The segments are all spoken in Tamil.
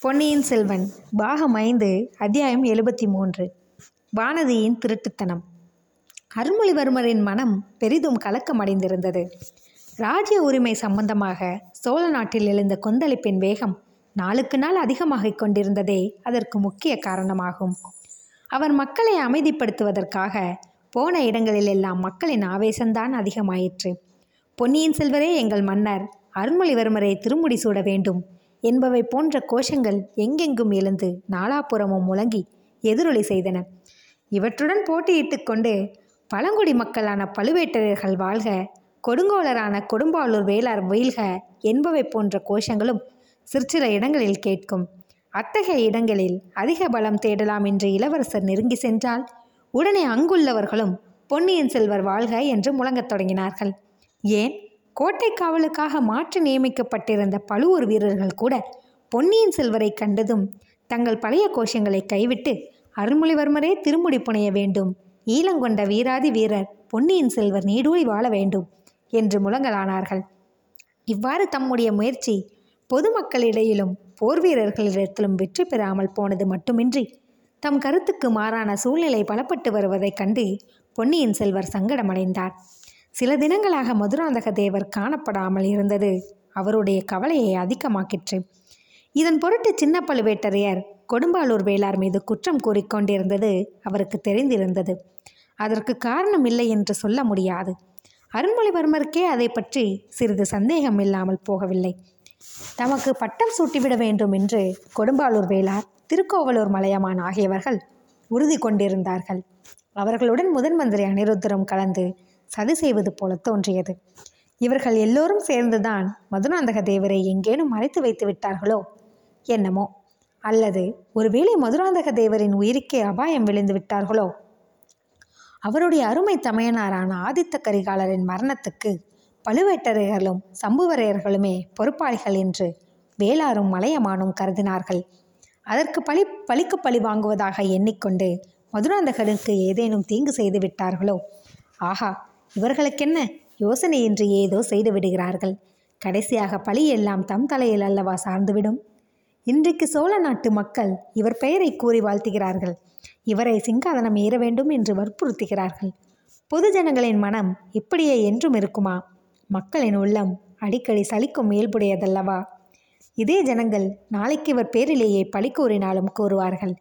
பொன்னியின் செல்வன் பாகம் ஐந்து அத்தியாயம் எழுபத்தி மூன்று வானதியின் திருட்டுத்தனம். அருள்மொழிவர்மரின் மனம் பெரிதும் கலக்கமடைந்திருந்தது. ராஜ்ய உரிமை சம்பந்தமாக சோழ நாட்டில் எழுந்த கொந்தளிப்பின் வேகம் நாளுக்கு நாள் அதிகமாகிக் கொண்டிருந்ததே அதற்கு முக்கிய காரணமாகும். அவர் மக்களை அமைதிப்படுத்துவதற்காக போன இடங்களில் எல்லாம் மக்களின் ஆவேசம்தான் அதிகமாயிற்று. பொன்னியின் செல்வரே எங்கள் மன்னர் அருள்மொழிவர்மரை திருமுடி சூட வேண்டும். என்பவை போன்ற கோஷங்கள் எங்கெங்கும் எழுந்து நாலாபுறமும் முழங்கி எதிரொலி செய்தன. இவற்றுடன் போட்டியிட்டு கொண்டு பழங்குடி மக்களான பழுவேட்டரையர்கள் வாழ்க கொடுங்கோலரான கொடும்பாளூர் வேளார் வீழ்க என்பவை போன்ற கோஷங்களும் சிற்சில இடங்களில் கேட்கும். அத்தகைய இடங்களில் அதிக பலம் தேடலாம் என்று இளவரசர் நெருங்கி சென்றால் உடனே அங்குள்ளவர்களும் பொன்னியின் செல்வர் வாழ்க என்று முழங்கத் தொடங்கினார்கள். ஏன்? கோட்டை காவலுக்காக மாற்றி நியமிக்கப்பட்டிருந்த பழுவூர் வீரர்கள் கூட பொன்னியின் செல்வரை கண்டதும் தங்கள் பழைய கோஷங்களை கைவிட்டு அருள்மொழிவர்மரே திருமுடி புனைய வேண்டும். ஈழங்கொண்ட வீராதி வீரர் பொன்னியின் செல்வர் நீடூழி வாழ வேண்டும் என்று முழங்கலானார்கள். இவ்வாறு தம்முடைய முயற்சி பொதுமக்களிடையிலும் போர் வீரர்களிடத்திலும் வெற்றி பெறாமல் போனது மட்டுமின்றி தம் கருத்துக்கு மாறான சூழ்நிலை பலப்பட்டு வருவதைக் கண்டு பொன்னியின் செல்வர் சங்கடமடைந்தார். சில தினங்களாக மதுராந்தக தேவர் காணப்படாமல் இருந்தது. அவருடைய கவலையை அதிகமாக்கிற்று. இதன் பொருட்டு சின்ன பழுவேட்டரையர் கொடும்பாளூர் வேளார் மீது குற்றம் கூறிக்கொண்டிருந்தது அவருக்கு தெரிந்திருந்தது. அதற்கு காரணம் இல்லை என்று சொல்ல முடியாது. அருண்மொழிவர்மருக்கே அதை பற்றி சிறிது சந்தேகம் இல்லாமல் போகவில்லை. தமக்கு பட்டம் சூட்டிவிட வேண்டும் என்று கொடும்பாளூர் வேளார் திருக்கோவலூர் மலையமான் ஆகியவர்கள் உறுதி கொண்டிருந்தார்கள். அவர்களுடன் முதன் மந்திரி அனிருத்தரும் கலந்து சதி செய்வது போல தோன்றியது. இவர்கள் எல்லோரும் சேர்ந்துதான் மதுராந்தக தேவரை எங்கேனும் மறைத்து வைத்து விட்டார்களோ? என்னமோ? அல்லது ஒருவேளை மதுராந்தக தேவரின் உயிருக்கே அபாயம் விழுந்து விட்டார்களோ? அவருடைய அருமை தமையனாரான ஆதித்த கரிகாலரின் மரணத்துக்கு பழுவேட்டரையர்களும் சம்புவரையர்களுமே பொறுப்பாளிகள் என்று வேளாரும் மலையமானும் கருதினார்கள். அதற்கு பழி பழிக்கு பழி வாங்குவதாக எண்ணிக்கொண்டு மதுராந்தகருக்கு ஏதேனும் தீங்கு செய்து விட்டார்களோ? ஆஹா! இவர்களுக்கென்ன யோசனையின்றி ஏதோ செய்து விடுகிறார்கள். கடைசியாக பழி எல்லாம் தம் தலையில் அல்லவா சார்ந்துவிடும். இன்றைக்கு சோழ நாட்டு மக்கள் இவர் பெயரை கூறி வாழ்த்துகிறார்கள். இவரை சிங்காதனம் ஏற வேண்டும் என்று வற்புறுத்துகிறார்கள். பொது ஜனங்களின் மனம் இப்படியே என்றும் இருக்குமா? மக்களின் உள்ளம் அடிக்கடி சலிக்கும் இயல்புடையதல்லவா? இதே ஜனங்கள் நாளைக்கு இவர் பேரிலேயே பழி கூறினாலும் கூறுவார்கள்.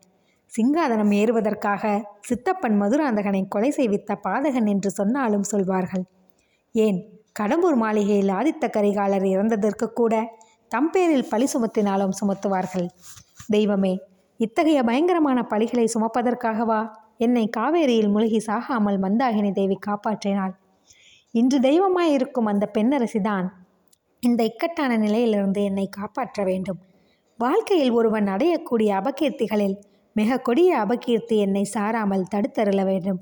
சிங்காதனம் ஏறுவதற்காக சித்தப்பன் மதுராந்தகனை கொலை செய்வித்த பாதகன் என்று சொன்னாலும் சொல்வார்கள். ஏன்? கடம்பூர் மாளிகையில் ஆதித்த கரிகாலர் இறந்ததற்கு கூட தம்பேரில் பழி சுமத்தினாலும் சுமத்துவார்கள். தெய்வமே இத்தகைய பயங்கரமான பழிகளை சுமப்பதற்காகவா என்னை காவேரியில் முழுகி சாகாமல் மந்தாகினி தேவி காப்பாற்றினாள்? இன்று தெய்வமாய் இருக்கும் அந்த பெண்ணரசிதான் இந்த இக்கட்டான நிலையிலிருந்து என்னை காப்பாற்ற வேண்டும். வாழ்க்கையில் ஒருவன் அடையக்கூடிய அபகீர்த்திகளில் மிக கொடிய அபகீர்த்தி என்னை சாராமல் தடுத்தருள வேண்டும்.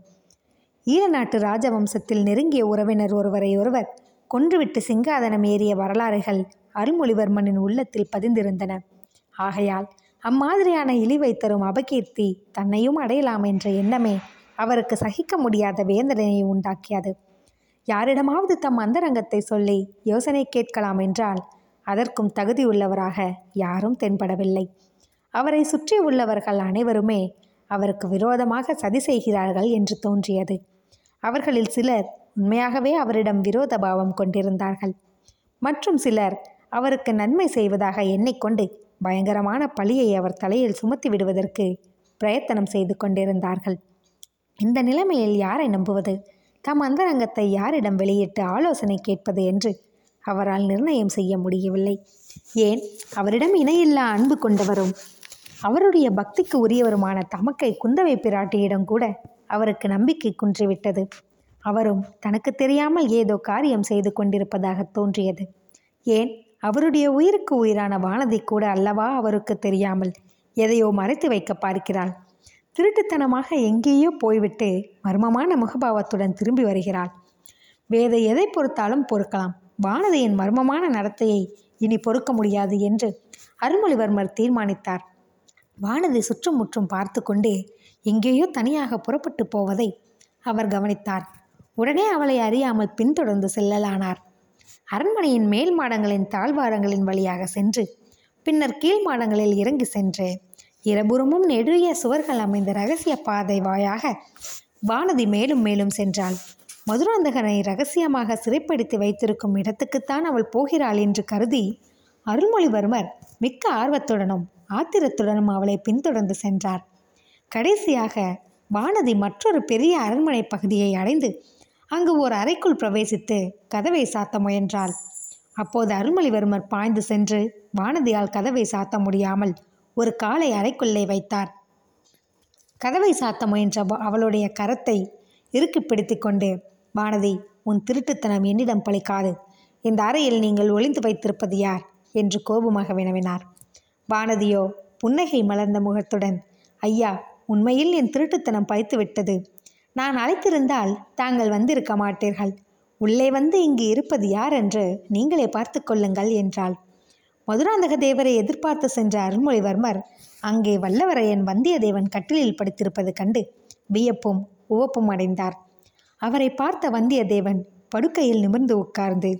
ஈழநாட்டு ராஜவம்சத்தில் நெருங்கிய உறவினர் ஒருவரை ஒருவர் கொன்றுவிட்டு சிங்காதனம் ஏறிய வரலாறுகள் அருள்மொழிவர்மனின் உள்ளத்தில் பதிந்திருந்தன. ஆகையால் அம்மாதிரியான இழிவை தரும் அபகீர்த்தி தன்னையும் அடையலாம் என்ற எண்ணமே அவருக்கு சகிக்க முடியாத வேதனையை உண்டாக்கியது. யாரிடமாவது தம் அந்தரங்கத்தை சொல்லி யோசனை கேட்கலாம் என்றால் அதற்கும் தகுதியுள்ளவராக யாரும் தென்படவில்லை. அவரை சுற்றி உள்ளவர்கள் அனைவருமே அவருக்கு விரோதமாக சதி செய்கிறார்கள் என்று தோன்றியது. அவர்களில் சிலர் உண்மையாகவே அவரிடம் விரோத பாவம் கொண்டிருந்தார்கள். மற்றும் சிலர் அவருக்கு நன்மை செய்வதாக எண்ணிக்கொண்டு பயங்கரமான பழியை அவர் தலையில் சுமத்தி விடுவதற்கு பிரயத்தனம் செய்து கொண்டிருந்தார்கள். இந்த நிலைமையில் யாரை நம்புவது? தம் அந்தரங்கத்தை யாரிடம் வெளியிட்டு ஆலோசனை கேட்பது என்று அவரால் நிர்ணயம் செய்ய முடியவில்லை. ஏன்? அவரிடம் இணையில்லா அன்பு கொண்டவரும் அவருடைய பக்திக்கு உரியவருமான தமக்கை குந்தவை பிராட்டியிடம் கூட அவருக்கு நம்பிக்கை குன்றிவிட்டது. அவரும் தனக்கு தெரியாமல் ஏதோ காரியம் செய்து கொண்டிருப்பதாக தோன்றியது. ஏன்? அவருடைய உயிருக்கு உயிரான வானதி கூட அல்லவா அவருக்கு தெரியாமல் எதையோ மறைத்து வைக்க பார்க்கிறாள். திருட்டுத்தனமாக எங்கேயோ போய்விட்டு மர்மமான முகபாவத்துடன் திரும்பி வருகிறாள். வேத எதை பொறுத்தாலும் பொறுக்கலாம். வானதியின் மர்மமான நடத்தையை இனி பொறுக்க முடியாது என்று அருள்மொழிவர்மர் தீர்மானித்தார். வானதி சுற்றும் முற்றும் பார்த்து கொண்டே எங்கேயோ தனியாக புறப்பட்டு போவதை அவர் கவனித்தார். உடனே அவளை அறியாமல் பின்தொடர்ந்து செல்லலானார். அரண்மனையின் மேல் மாடங்களின் தாழ்வாரங்களின் வழியாக சென்று பின்னர் கீழ் மாடங்களில் இறங்கி சென்று இருபுறமும் நெடுகிய சுவர்கள் அமைந்த ரகசிய பாதை வாயாக வானதி மேலும் மேலும் சென்றாள். மதுராந்தகனை ரகசியமாக சிறைப்படுத்தி வைத்திருக்கும் இடத்துக்குத்தான் அவள் போகிறாள் என்று கருதி அருள்மொழிவர்மர் மிக்க ஆர்வத்துடனும் ஆத்திரத்துடனும் அவளை பின்தொடர்ந்து சென்றார். கடைசியாக வானதி மற்றொரு பெரிய அரண்மனை பகுதியை அடைந்து அங்கு ஒரு அறைக்குள் பிரவேசித்து கதவை சாத்த முயன்றாள். அப்போது அருள்மொழிவர்மர் பாய்ந்து சென்று வானதியால் கதவை சாத்த முடியாமல் ஒரு காலை அறைக்குள்ளே வைத்தார். கதவை சாத்த முயன்ற அவளுடைய கரத்தை இறுக்கி பிடித்து கொண்டு வானதி உன் திருட்டுத்தனம் என்னிடம் பழிக்காது. இந்த அறையில் நீங்கள் ஒளிந்து வைத்திருப்பது யார்? என்று கோபமாக வினவினார். வானதியோ புன்னகை மலர்ந்த முகத்துடன் ஐயா உண்மையில் என் திருட்டுத்தனம் பழித்துவிட்டது. நான் அழைத்திருந்தால் தாங்கள் வந்திருக்க மாட்டீர்கள். உள்ளே வந்து இங்கு இருப்பது யார் என்று நீங்களே பார்த்து கொள்ளுங்கள் என்றாள். மதுராந்தக தேவரை எதிர்பார்த்து சென்ற அருள்மொழிவர்மர் அங்கே வல்லவரையன் வந்தியத்தேவன் கட்டிலில் படுத்திருப்பது கண்டு வியப்பும் உவப்பும் அடைந்தார். அவரை பார்த்த வந்தியத்தேவன் படுக்கையில் நிமிர்ந்து உட்கார்ந்து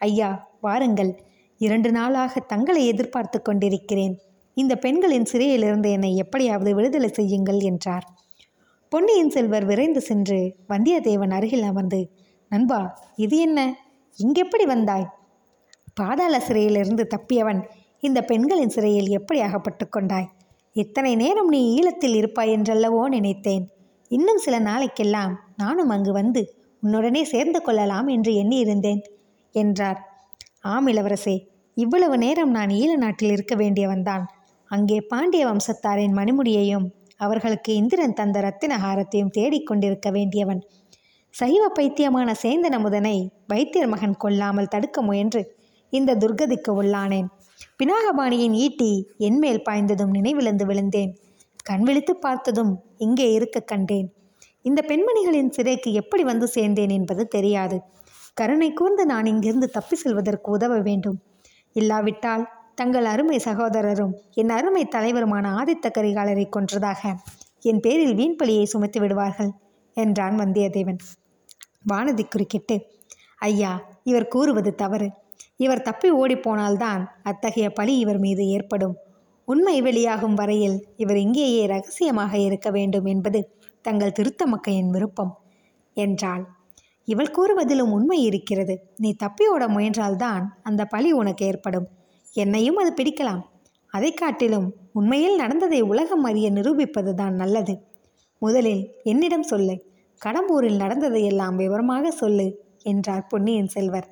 ஐயா வாருங்கள். இரண்டு நாளாக தங்களை எதிர்பார்த்து கொண்டிருக்கிறேன். இந்த பெண்களின் சிறையிலிருந்து என்னை எப்படியாவது விடுதலை செய்யுங்கள் என்றார். பொன்னியின் செல்வர் விரைந்து சென்று வந்தியத்தேவன் அருகில் அமர்ந்து நண்பா இது என்ன? இங்கெப்படி வந்தாய்? பாதாள சிறையிலிருந்து தப்பியவன் இந்த பெண்களின் சிறையில் எப்படி அகப்பட்டு கொண்டாய்? இத்தனை நேரம் நீ ஈழத்தில் இருப்பாய் என்றல்லவோ நினைத்தேன். இன்னும் சில நாளைக்கெல்லாம் நானும் அங்கு வந்து உன்னுடனே சேர்ந்து கொள்ளலாம் என்று எண்ணியிருந்தேன் என்றார். ஆம் இளவரசே இவ்வளவு நேரம் நான் ஈழ நாட்டில் இருக்க வேண்டியவன்தான் அங்கே பாண்டிய வம்சத்தாரின் மணிமுடியையும் அவர்களுக்கு இந்திரன் தந்த ரத்தின ஹாரத்தையும் தேடிக் கொண்டிருக்க வேண்டியவன். சைவ பைத்தியமான சேந்தன் அமுதனை வைத்தியர் மகன் கொல்லாமல் தடுக்க முயன்று இந்த துர்கதிக்கு உள்ளானேன். பினாகபாணியின் ஈட்டி என்மேல் பாய்ந்ததும் நினைவிழந்து விழுந்தேன். கண் விழித்து பார்த்ததும் இங்கே இருக்க கண்டேன். இந்த பெண்மணிகளின் சிறைக்கு எப்படி வந்து சேர்ந்தேன் என்பது தெரியாது. கருணை கூர்ந்து நான் இங்கிருந்து தப்பி செல்வதற்கு உதவ வேண்டும். இல்லாவிட்டால் தங்கள் அருமை சகோதரரும் என் அருமை தலைவருமான ஆதித்த கரிகாலரை கொன்றதாக என் பேரில் வீண்பழியை சுமத்தி விடுவார்கள் என்றான் வந்தியத்தேவன். வானதி குறுக்கிட்டு ஐயா இவர் கூறுவது தவறு. இவர் தப்பி ஓடிப்போனால்தான் அத்தகைய பழி இவர் மீது ஏற்படும். உண்மை வெளியாகும் வரையில் இவர் இங்கேயே ரகசியமாக இருக்க வேண்டும் என்பது தங்கள் திருத்த மக்களின் விருப்பம் என்றாள். இவள் கூறுவதிலும் உண்மை இருக்கிறது. நீ தப்பி ஓட முயன்றால்தான் அந்த பழி உனக்கு ஏற்படும். என்னையும் அது பிடிக்கலாம். அதை காட்டிலும் உண்மையில் நடந்ததை உலகம் அறிய நிரூபிப்பதுதான் நல்லது. முதலில் என்னிடம் சொல்லு. கடம்பூரில் நடந்ததையெல்லாம் விவரமாக சொல்லு என்றார் பொன்னியின் செல்வர்.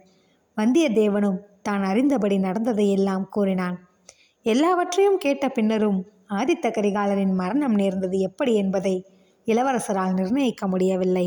வந்தியத்தேவனும் தான் அறிந்தபடி நடந்ததையெல்லாம் கூறினான். எல்லாவற்றையும் கேட்ட பின்னரும் ஆதித்த கரிகாலரின் மரணம் நேர்ந்தது எப்படி என்பதை இளவரசரால் நிர்ணயிக்க முடியவில்லை.